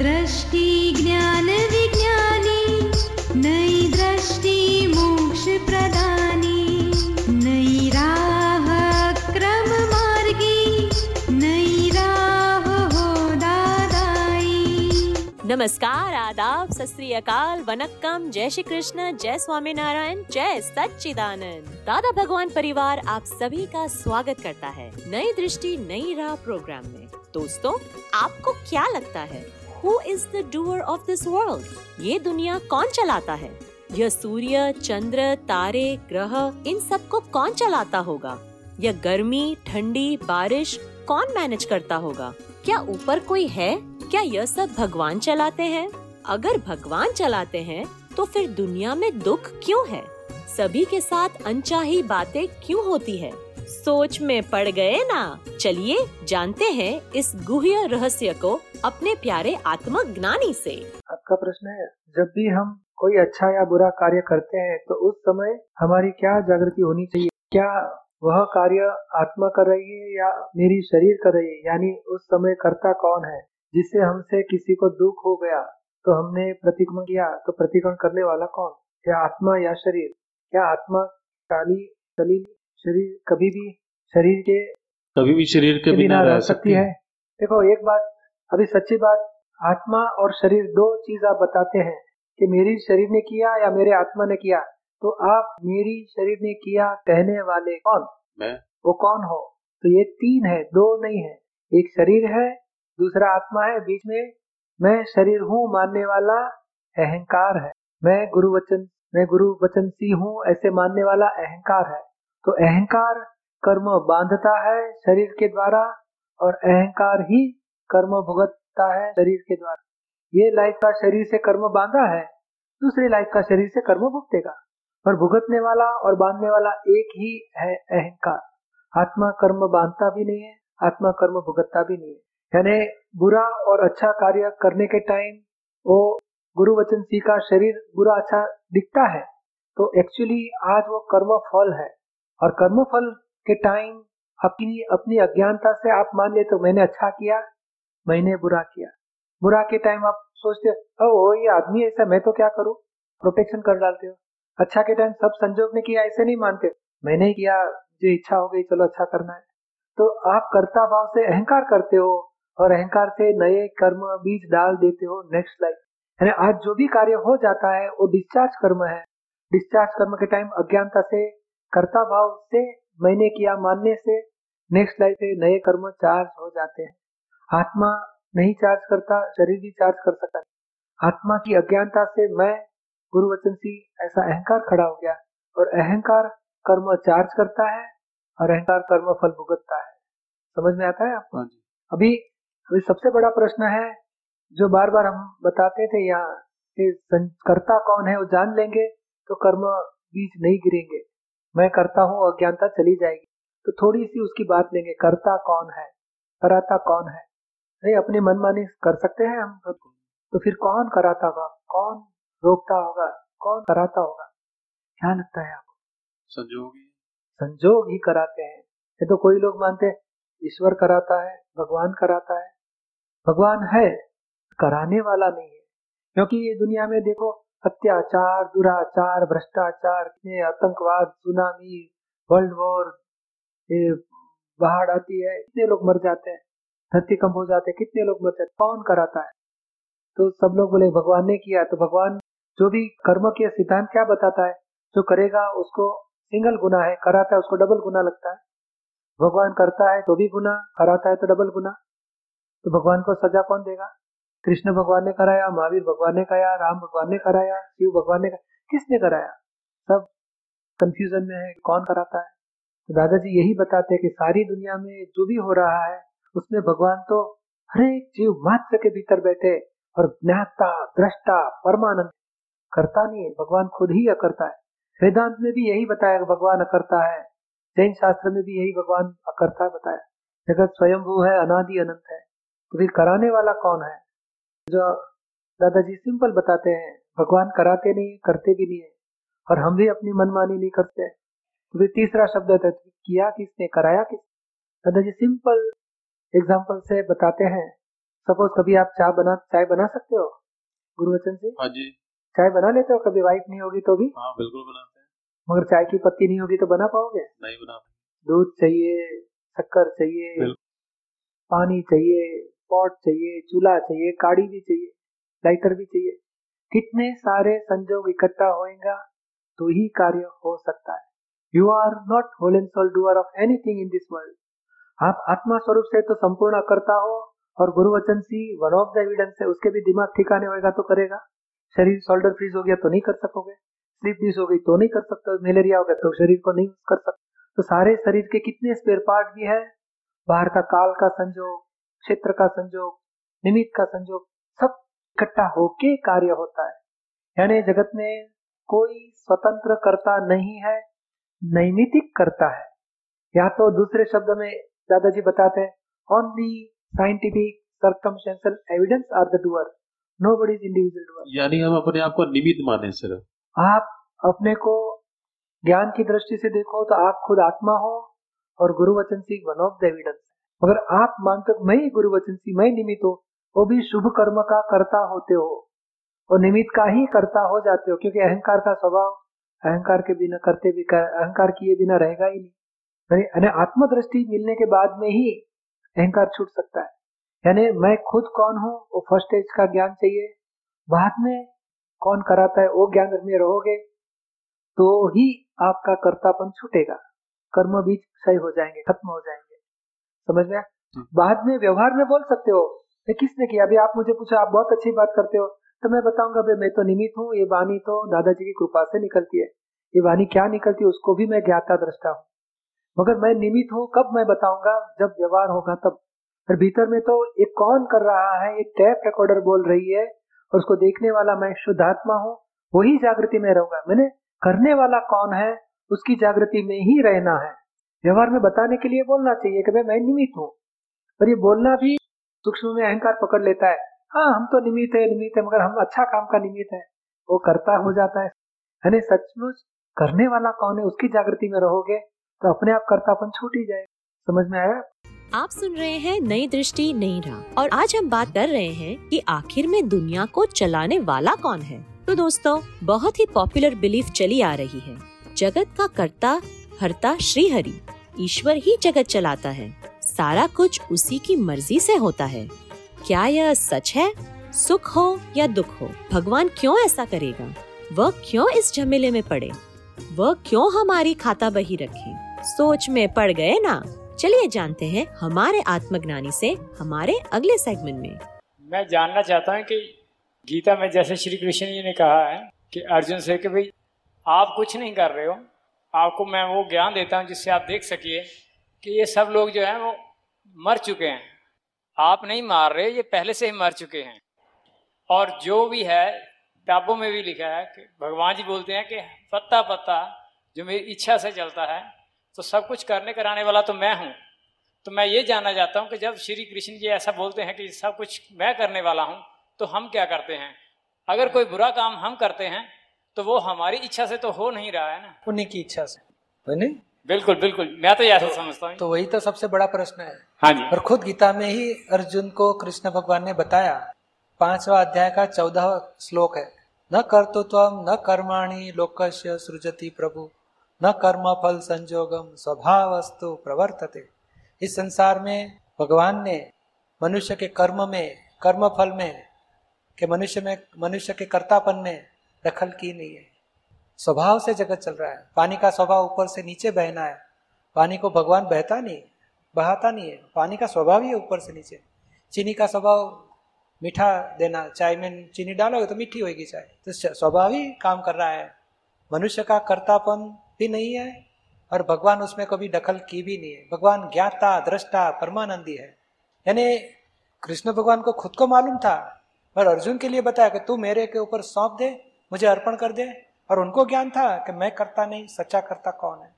दृष्टि ज्ञान विज्ञानी, नई दृष्टि मोक्ष प्रदानी, नई राह क्रम मार्गी, नई राह हो दादाई। नमस्कार, आदाब सत अकाल वनक्कम, जय श्री कृष्ण जय स्वामी नारायण जय सच्चिदानंद। दादा भगवान परिवार आप सभी का स्वागत करता है नई दृष्टि, नई राह प्रोग्राम में। दोस्तों, आपको क्या लगता है? Who is the doer of this world ये दुनिया कौन चलाता है? यह सूर्य, चंद्र, तारे, ग्रह, इन सबको कौन चलाता होगा? यह गर्मी, ठंडी, बारिश कौन मैनेज करता होगा? क्या ऊपर कोई है? क्या यह सब भगवान चलाते हैं? अगर भगवान चलाते हैं तो फिर दुनिया में दुख क्यों है? सभी के साथ अनचाही बातें क्यों होती है? सोच में पड़ गए ना। चलिए, जानते हैं इस गुह्य रहस्य को अपने प्यारे आत्म ज्ञानी से। आपका प्रश्न है, जब भी हम कोई अच्छा या बुरा कार्य करते हैं तो उस समय हमारी क्या जागृति होनी चाहिए? क्या वह कार्य आत्मा कर रही है या मेरी शरीर कर रही है? यानी उस समय करता कौन है, जिससे हमसे किसी को दुख हो गया तो हमने प्रतिक्रमण किया तो प्रतिक्रमण करने वाला कौन? क्या आत्मा या शरीर? क्या आत्मा काली, सलील शरीर कभी भी शरीर के कभी भी शरीर के बिना रह सकती है। देखो एक बात अभी सच्ची बात आत्मा और शरीर दो चीज़ आप बताते हैं कि मेरी शरीर ने किया या मेरे आत्मा ने किया। तो आप मेरी शरीर ने किया कहने वाले कौन? मैं। वो कौन हो? तो ये तीन है दो नहीं है। एक शरीर है दूसरा आत्मा है बीच में मैं शरीर हूँ मानने वाला अहंकार है। मैं गुरु वचन मैं गुरु वचन सी हूँ ऐसे मानने वाला अहंकार है। तो अहंकार कर्म बांधता है शरीर के द्वारा और अहंकार ही कर्म भुगतता है शरीर के द्वारा। ये लाइफ का शरीर से कर्म बांधा है, दूसरी लाइफ का शरीर से कर्म भुगतेगा। पर भुगतने वाला और बांधने वाला एक ही है अहंकार। आत्मा कर्म बांधता भी नहीं है, आत्मा कर्म भुगतता भी नहीं है। यानी बुरा और अच्छा कार्य करने के टाइम वो गुरु वचन सी का शरीर बुरा अच्छा दिखता है तो एक्चुअली आज वो कर्म फल है। और कर्मफल के टाइम अपनी अपनी अज्ञानता से आप मान ले तो मैंने अच्छा किया, मैंने बुरा किया। बुरा के टाइम आप सोचते हो ओ ये आदमी ऐसा, मैं तो क्या करूँ? प्रोटेक्शन कर डालते हो। अच्छा के टाइम सब संजोग ने किया, ऐसे नहीं मानते मैंने ही किया जो इच्छा हो गई, चलो अच्छा करना है। तो आप कर्ता भाव से अहंकार करते हो और अहंकार से नए कर्म, बीज डाल देते हो नेक्स्ट लाइफ यानी आज जो भी कार्य हो जाता है, वो डिस्चार्ज कर्म है। डिस्चार्ज कर्म के टाइम अज्ञानता से कर्ता भाव से मैंने किया मानने से नेक्स्ट लाइफ में नए कर्म चार्ज हो जाते हैं। आत्मा नहीं चार्ज करता शरीर भी चार्ज कर सकता आत्मा की अज्ञानता से मैं गुरु वचन सी ऐसा अहंकार खड़ा हो गया। और अहंकार कर्म चार्ज करता है और अहंकार कर्म फल भुगतता है। समझ में आता है आपको? हाँ अभी अभी सबसे बड़ा प्रश्न है जो बार बार हम बताते थे यहाँ कि कर्ता कौन है वो जान लेंगे तो कर्म बीज नहीं गिरेंगे। मैं करता हूँ अज्ञानता चली जाएगी। तो थोड़ी सी उसकी बात लेंगे करता कौन है? कराता कौन है? नहीं अपनी मनमानी कर सकते हैं हम तो फिर कौन कराता होगा? कौन रोकता होगा? कौन कराता होगा? क्या लगता है आपको? संजोग। ही संजोग ही कराते हैं। ये तो कोई लोग मानते हैं ईश्वर कराता है भगवान कराता है। भगवान है कराने वाला नहीं है। क्योंकि ये दुनिया में देखो अत्याचार दुराचार, भ्रष्टाचार आतंकवाद, सुनामी, वर्ल्ड वॉर बाढ़ आती है कितने लोग मर जाते हैं धरती कम हो जाते हैं, कितने लोग मर जाते कौन कराता है? तो सब लोग बोले, भगवान ने किया तो भगवान जो भी कर्म के सिद्धांत क्या बताता है? जो करेगा, उसको सिंगल गुना है, कराता है, उसको डबल गुना लगता है। भगवान करता है तो भी गुना, कराता है तो डबल गुना। तो भगवान को सजा कौन देगा? कृष्ण भगवान ने कराया, महावीर भगवान ने कराया, राम भगवान ने कराया, शिव भगवान ने कराया, किसने कराया? सब कंफ्यूजन में है, कौन कराता है? तो दादाजी यही बताते हैं कि सारी दुनिया में जो भी हो रहा है, उसमें भगवान तो हर एक जीव मात्र के भीतर बैठे और ज्ञाता, दृष्टा, परमानंद करता नहीं है, भगवान खुद ही अकरता है। वेदांत में भी यही बताया भगवान अकरता है, जैन शास्त्र में भी यही भगवान अकरता है बताया। जगत स्वयंभू है, अनादि अनंत है। तो फिर कराने वाला कौन है? जो दादाजी सिंपल बताते हैं भगवान कराते नहीं करते भी नहीं है और हम भी अपनी मनमानी नहीं करते। तो फिर तीसरा शब्द होता है तो किया किसने कराया किस दादाजी सिंपल एग्ज़ाम्पल से बताते हैं। सपोज़ कभी आप चाय बना चाय बना सकते हो गुरुवचन से? हाँ जी। चाय बना लेते हो कभी वाइफ नहीं होगी तो भी? हाँ बिल्कुल बनाते हैं। मगर चाय की पत्ती नहीं होगी तो बना पाओगे? नहीं बनाते। दूध चाहिए शक्कर चाहिए पानी चाहिए पॉट चाहिए, चूल्हा चाहिए काड़ी भी चाहिए लाइटर भी चाहिए। कितने सारे संजोग इकट्ठा होएगा तो ही कार्य हो सकता है। You are not whole and sole doer of anything in this world आप आत्मा स्वरूप से तो संपूर्ण करता हो, और गुरु वचन see one of the evidence है, उसके भी दिमाग ठिकाने होएगा तो करेगा। शरीर शोल्डर फ्रीज हो गया तो नहीं कर सकोगे। स्लीप डिस हो गई तो नहीं कर सकते मलेरिया हो गया तो शरीर को नहीं कर सकते। तो सारे शरीर के कितने स्पेयर पार्ट भी है, बाहर का काल का संजोग क्षेत्र का संजोग निमित्त का संजोग सब इकट्ठा होके कार्य होता है। यानी जगत में कोई स्वतंत्र करता नहीं है नैमितिक करता है। या तो दूसरे शब्द में दादाजी बताते हैं only scientific circumstantial evidence are the doer nobody is individual doer यानी हम अपने आप को निमित्त माने सिर्फ़। आप अपने को ज्ञान की दृष्टि से देखो तो आप खुद आत्मा हो और गुरु वचन see one of the evidence मगर आप मानते हो मैं ही गुरु वचन सी मैं निमित्त हो। वो भी शुभ कर्म का करता होते हो। और निमित्त का ही करता हो जाते हो क्योंकि अहंकार का स्वभाव अहंकार के बिना करते भी कर, अहंकार किए बिना रहेगा ही नहीं। आत्मदृष्टि मिलने के बाद में ही अहंकार छूट सकता है। यानी मैं खुद कौन हूँ? वो फ़र्स्ट स्टेज का ज्ञान चाहिए। बाद में कौन कराता है? वो ज्ञान में रहोगे तो ही आपका कर्तापन छूटेगा। कर्म भी क्षय हो जाएँगे खत्म हो जाएँगे। समझ में बाद में व्यवहार में बोल सकते हो। किसने किया? अभी आप मुझे पूछा आप बहुत अच्छी बात करते हो। तो मैं बताऊँगा भाई मैं तो निमित हूँ ये वाणी तो दादाजी की कृपा से निकलती है। ये वाणी क्या निकलती है उसको भी मैं ज्ञाता दृष्टा हूँ। मगर मैं निमित हूँ कब मैं बताऊँगा? जब व्यवहार होगा तब। और भीतर में तो ये कौन कर रहा है एक टैप रिकॉर्डर बोल रही है और उसको देखने वाला मैं शुद्धात्मा हूँ वही जागृति में रहूँगा। मैंने करने वाला कौन है उसकी जागृति में ही रहना है। व्यवहार में बताने के लिए बोलना चाहिए कि भाई मैं निमित हूँ। पर ये बोलना भी सूक्ष्म में अहंकार पकड़ लेता है। हाँ हम तो निमित है निमित है, मगर हम अच्छा काम का निमित है। वो करता हो जाता है। यानी सचमुच करने वाला कौन है, उसकी जागृति में रहोगे तो अपने आप करतापन छूट ही जाए समझ में आया? आप सुन रहे हैं नई दृष्टि, नई राह। और आज हम बात कर रहे हैं कि आखिर में दुनिया को चलाने वाला कौन है। तो दोस्तों, बहुत ही पॉपुलर बिलीफ चली आ रही है। जगत का कर्ता हरता श्री हरि ईश्वर ही जगत चलाता है। सारा कुछ उसी की मर्ज़ी से होता है। क्या यह सच है? सुख हो या दुख हो? भगवान क्यों ऐसा करेगा? वह क्यों इस झमेले में पड़े? वह क्यों हमारी खाता बही रखे? सोच में पड़ गए ना? चलिए जानते हैं हमारे आत्मज्ञानी से हमारे अगले सेगमेंट में। मैं जानना चाहता हूँ कि गीता में जैसे श्री कृष्ण जी ने कहा है कि अर्जुन से कि भाई, आप कुछ नहीं कर रहे हो आपको मैं वो ज्ञान देता हूँ जिससे आप देख सकिए कि ये सब लोग जो हैं वो मर चुके हैं। आप नहीं मार रहे, ये पहले से ही मर चुके हैं। और जो भी है, किताबों में भी लिखा है कि भगवान जी बोलते हैं कि पत्ता पत्ता, जो मेरी इच्छा से चलता है तो सब कुछ करने कराने वाला तो मैं हूँ। तो मैं ये जानना चाहता हूँ कि जब श्री कृष्ण जी ऐसा बोलते हैं कि सब कुछ मैं करने वाला हूँ तो हम क्या करते हैं? अगर कोई बुरा काम हम करते हैं तो वो हमारी इच्छा से तो हो नहीं रहा है ना? उन्हीं की इच्छा से। नहीं बिल्कुल बिल्कुल। मैं तो ऐसा तो, समझता हूँ। तो वही तो सबसे बड़ा प्रश्न है। हाँ जी। और खुद गीता में ही अर्जुन को कृष्ण भगवान ने बताया पांचवा अध्याय का चौदह श्लोक है न कर्तृत्व न कर्माणी लोकस्य सृजति प्रभु न कर्म फल संजोगम स्वभावस्तु प्रवर्तते। इस संसार में भगवान ने मनुष्य के कर्म में कर्म फल में कि मनुष्य में मनुष्य के कर्तापन में दखल की नहीं है। स्वभाव से जगत चल रहा है। पानी का स्वभाव ऊपर से नीचे बहना है। पानी को भगवान बहता नहीं बहाता नहीं है। पानी का स्वभाव ही है ऊपर से नीचे। चीनी का स्वभाव मीठा देना, चाय में चीनी डालोगे तो मीठी होगी चाय। तो स्वभाव ही काम कर रहा है। मनुष्य का कर्तापन भी नहीं है और भगवान उसमें कभी दखल की भी नहीं है। भगवान ज्ञाता, दृष्टा, परमानंदी है। यानी कृष्ण भगवान को खुद को मालूम था और अर्जुन के लिए बताया कि तू मेरे के ऊपर सौंप दे मुझे अर्पण कर दे। और उनको ज्ञान था कि मैं करता नहीं, सच्चा करता कौन है?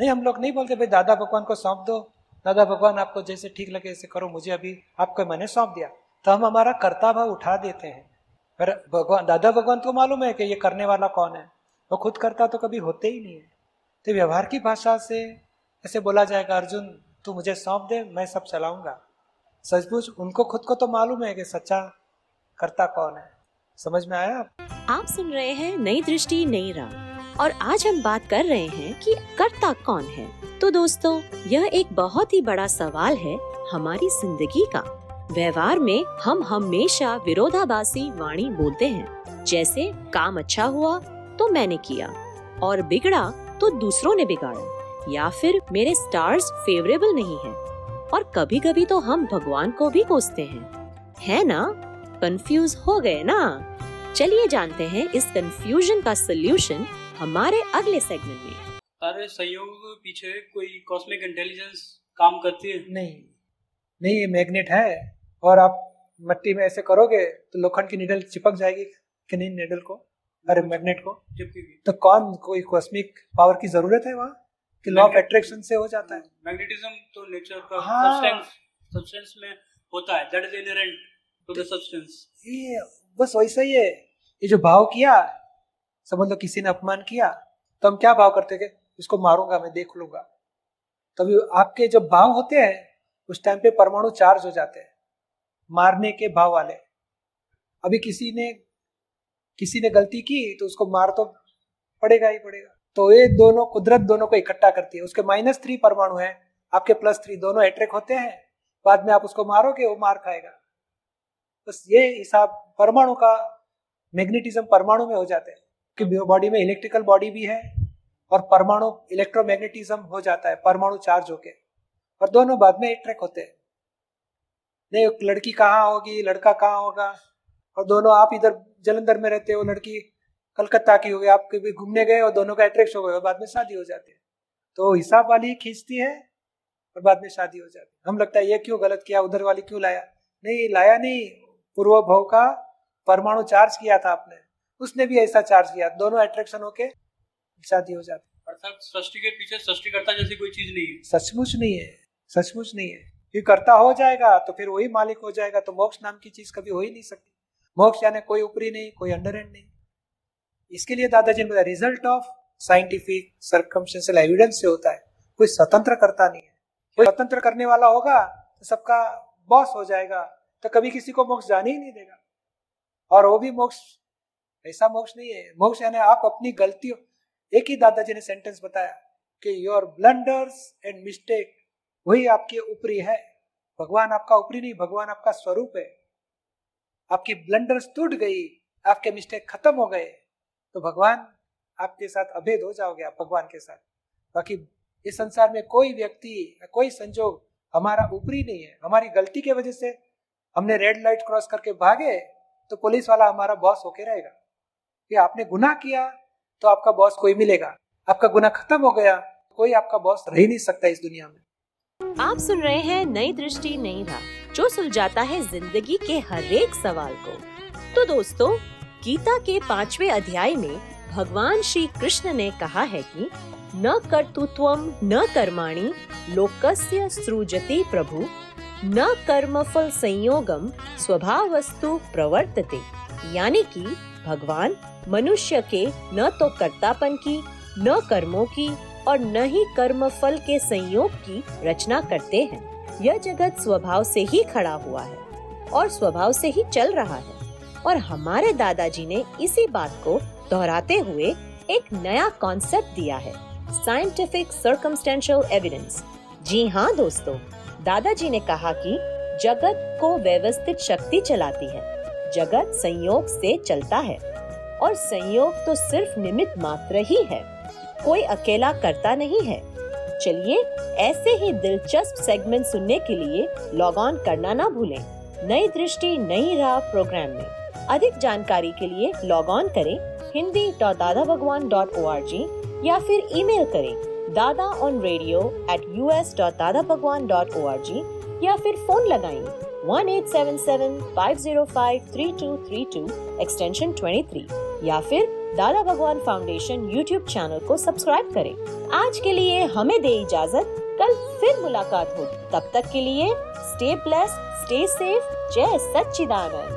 नहीं, हम लोग नहीं बोलते, भाई, दादा भगवान को सौंप दो। दादा भगवान, आपको जैसे ठीक लगे ऐसे करो, मुझे अभी, आपको मैंने सौंप दिया। तो हम हमारा कर्ता भाव उठा देते हैं। पर भगवान, दादा भगवान को मालूम है कि ये करने वाला कौन है? वो खुद करता तो कभी होते ही नहीं है। तो व्यवहार की भाषा से ऐसे बोला जाएगा, अर्जुन, तू मुझे सौंप दे, मैं सब चलाऊँगा। सचमुच उनको, खुद को तो मालूम है कि सच्चा करता कौन है। समझ में आया? आप सुन रहे हैं नई दृष्टि, नई राह। और आज हम बात कर रहे हैं कि करता कौन है? तो दोस्तों, यह एक बहुत ही बड़ा सवाल है हमारी ज़िंदगी का। व्यवहार में हम हमेशा विरोधाभासी वाणी बोलते हैं। जैसे, काम अच्छा हुआ तो मैंने किया, और बिगड़ा तो दूसरों ने बिगाड़ा, या फिर मेरे स्टार्स फेवरेबल नहीं है, और कभी कभी तो हम भगवान को भी कोसते हैं। है ना? कंफ्यूज हो गए ना? चलिए जानते हैं इस कंफ्यूजन का सोल्यूशन हमारे अगले सेगमेंट में। सारे संयोग पीछे कोई कॉस्मिक इंटेलिजेंस काम करती है? नहीं नहीं ये मैग्नेट है। और आप मट्टी में ऐसे करोगे तो लोखंड की निडल चिपक जाएगी कि नहीं निडल को? अरे मैग्नेट को? चिपकेगी। तो कौन कोई कॉस्मिक पावर की ज़रूरत है वहाँ? कि लॉ ऑफ़ अट्रैक्शन से हो जाता है? मैग्नेटिज्म तो नेचर का हाँ। सब्सटेंस सब्सटेंस में होता है। That is inherent to the substance ये बस वैसा ही है। ये जो भाव किया, समझ लो किसी ने अपमान किया तो हम क्या भाव करते इसको मारूँगा, मैं देख लूँगा। तभी आपके जो भाव होते हैं, उस टाइम पे परमाणु चार्ज हो जाते हैं, मारने के भाव वाले। अभी किसी ने किसी ने गलती की तो उसको मार तो पड़ेगा ही पड़ेगा। तो ये दोनों, कुदरत दोनों को इकट्ठा करती है। उसके माइनस थ्री परमाणु है, आपके प्लस थ्री दोनों अट्रैक होते हैं, बाद में आप उसको मारोगे, वो मार खाएगा। बस ये हिसाब परमाणु का मैग्नेटिज्म परमाणु में हो जाते हैं कि बॉडी में इलेक्ट्रिकल बॉडी भी है और परमाणु इलेक्ट्रोमैग्नेटिज्म हो जाता है, परमाणु चार्ज होके। और दोनों बाद में अट्रैक होते हैं। नहीं लड़की कहाँ होगी, लड़का कहाँ होगा? और दोनों आप इधर जलंधर में रहते हो, लड़की कलकत्ता की हो गई, आप कभी घूमने गए और दोनों का अट्रैक्शन हो गया और बाद में शादी हो जाती है। तो हिसाब वाली खींचती है और बाद में शादी हो जाती है। हम लगता है, ये क्यों गलत किया? उधर वाली क्यों लाया? नहीं लाया नहीं। पूर्व भव का परमाणु चार्ज किया था आपने। उसने भी ऐसा चार्ज किया। दोनों अट्रैक्शन होके शादी हो जाती। अर्थात सृष्टि के पीछे सृष्टिकर्ता जैसी कोई चीज़ नहीं है। सचमुच नहीं है। सचमुच नहीं है। ये करता हो जाएगा तो फिर वही मालिक हो जाएगा तो मोक्ष नाम की चीज़ कभी हो ही नहीं सकती। मोक्ष यानी कोई ऊपरी नहीं कोई अंडर एंड नहीं। इसके लिए दादाजी ने बताया result of scientific circumstantial evidence से होता है। कोई स्वतंत्र करता नहीं है। कोई स्वतंत्र करने वाला होगा तो सबका बॉस हो जाएगा। तो कभी किसी को मोक्ष जाने ही नहीं देगा। और वो भी मोक्ष, ऐसा मोक्ष नहीं है। मोक्ष यानी आप अपनी गलतियों एक ही दादाजी ने सेंटेंस बताया कि योर ब्लंडर्स एंड मिस्टेक वही आपके ऊपरी है। भगवान आपका ऊपरी नहीं, भगवान आपका स्वरूप है। आपकी ब्लंडर्स टूट गई, आपके मिस्टेक खत्म हो गए। तो भगवान आपके साथ अभेद हो जाओगे, आप भगवान के साथ। बाकी इस संसार में कोई व्यक्ति कोई संजोग हमारा ऊपरी नहीं है। हमारी गलती की वजह से हमने रेड लाइट क्रॉस करके भागे तो पुलिस वाला हमारा बॉस होके रहेगा। कि आपने गुनाह किया तो आपका बॉस कोई मिलेगा। आपका गुना खत्म हो गया, कोई आपका बॉस रह नहीं सकता इस दुनिया में। आप सुन रहे हैं नई दृष्टि, नई राह, जो सुलझाता है ज़िंदगी के हर एक सवाल को। तो दोस्तों, गीता के पांचवे अध्याय में भगवान श्री कृष्ण ने कहा है कि, न कर्तृत्वम न कर्माणि, लोकस्य सृजति प्रभु न कर्मफल संयोगम स्वभावस्तु प्रवर्तते। यानी कि भगवान मनुष्य के न तो कर्तापन की, न कर्मों की और न ही कर्म फल के संयोग की रचना करते हैं। यह जगत स्वभाव से ही खड़ा हुआ है और स्वभाव से ही चल रहा है। और हमारे दादाजी ने इसी बात को दोहराते हुए एक नया कॉन्सेप्ट दिया है साइंटिफिक सर्कमस्टेंशियल एविडेंस जी हाँ दोस्तों दादाजी ने कहा कि जगत को व्यवस्थित शक्ति चलाती है। जगत संयोग से चलता है। और संयोग तो सिर्फ़ निमित्त मात्र ही है। कोई अकेला करता नहीं है। चलिए, ऐसे ही दिलचस्प सेगमेंट सुनने के लिए लॉग ऑन करना ना भूलें। नई दृष्टि, नई राह प्रोग्राम में। अधिक जानकारी के लिए लॉग ऑन करें Hindi dot Dada Bhagwan dot O R G या फिर ईमेल करें। Dada on radio at U S dot Dada Bhagwan dot O R G या फिर फ़ोन लगाए one eight seven seven five zero five three two three two extension twenty three या फिर Dada Bhagwan Foundation YouTube channel को subscribe करें। आज के लिए हमें दे इजाज़त। कल फिर मुलाकात हो तब तक के लिए स्टे ब्लेस स्टे सेफ़ जय सच्चिदानंद।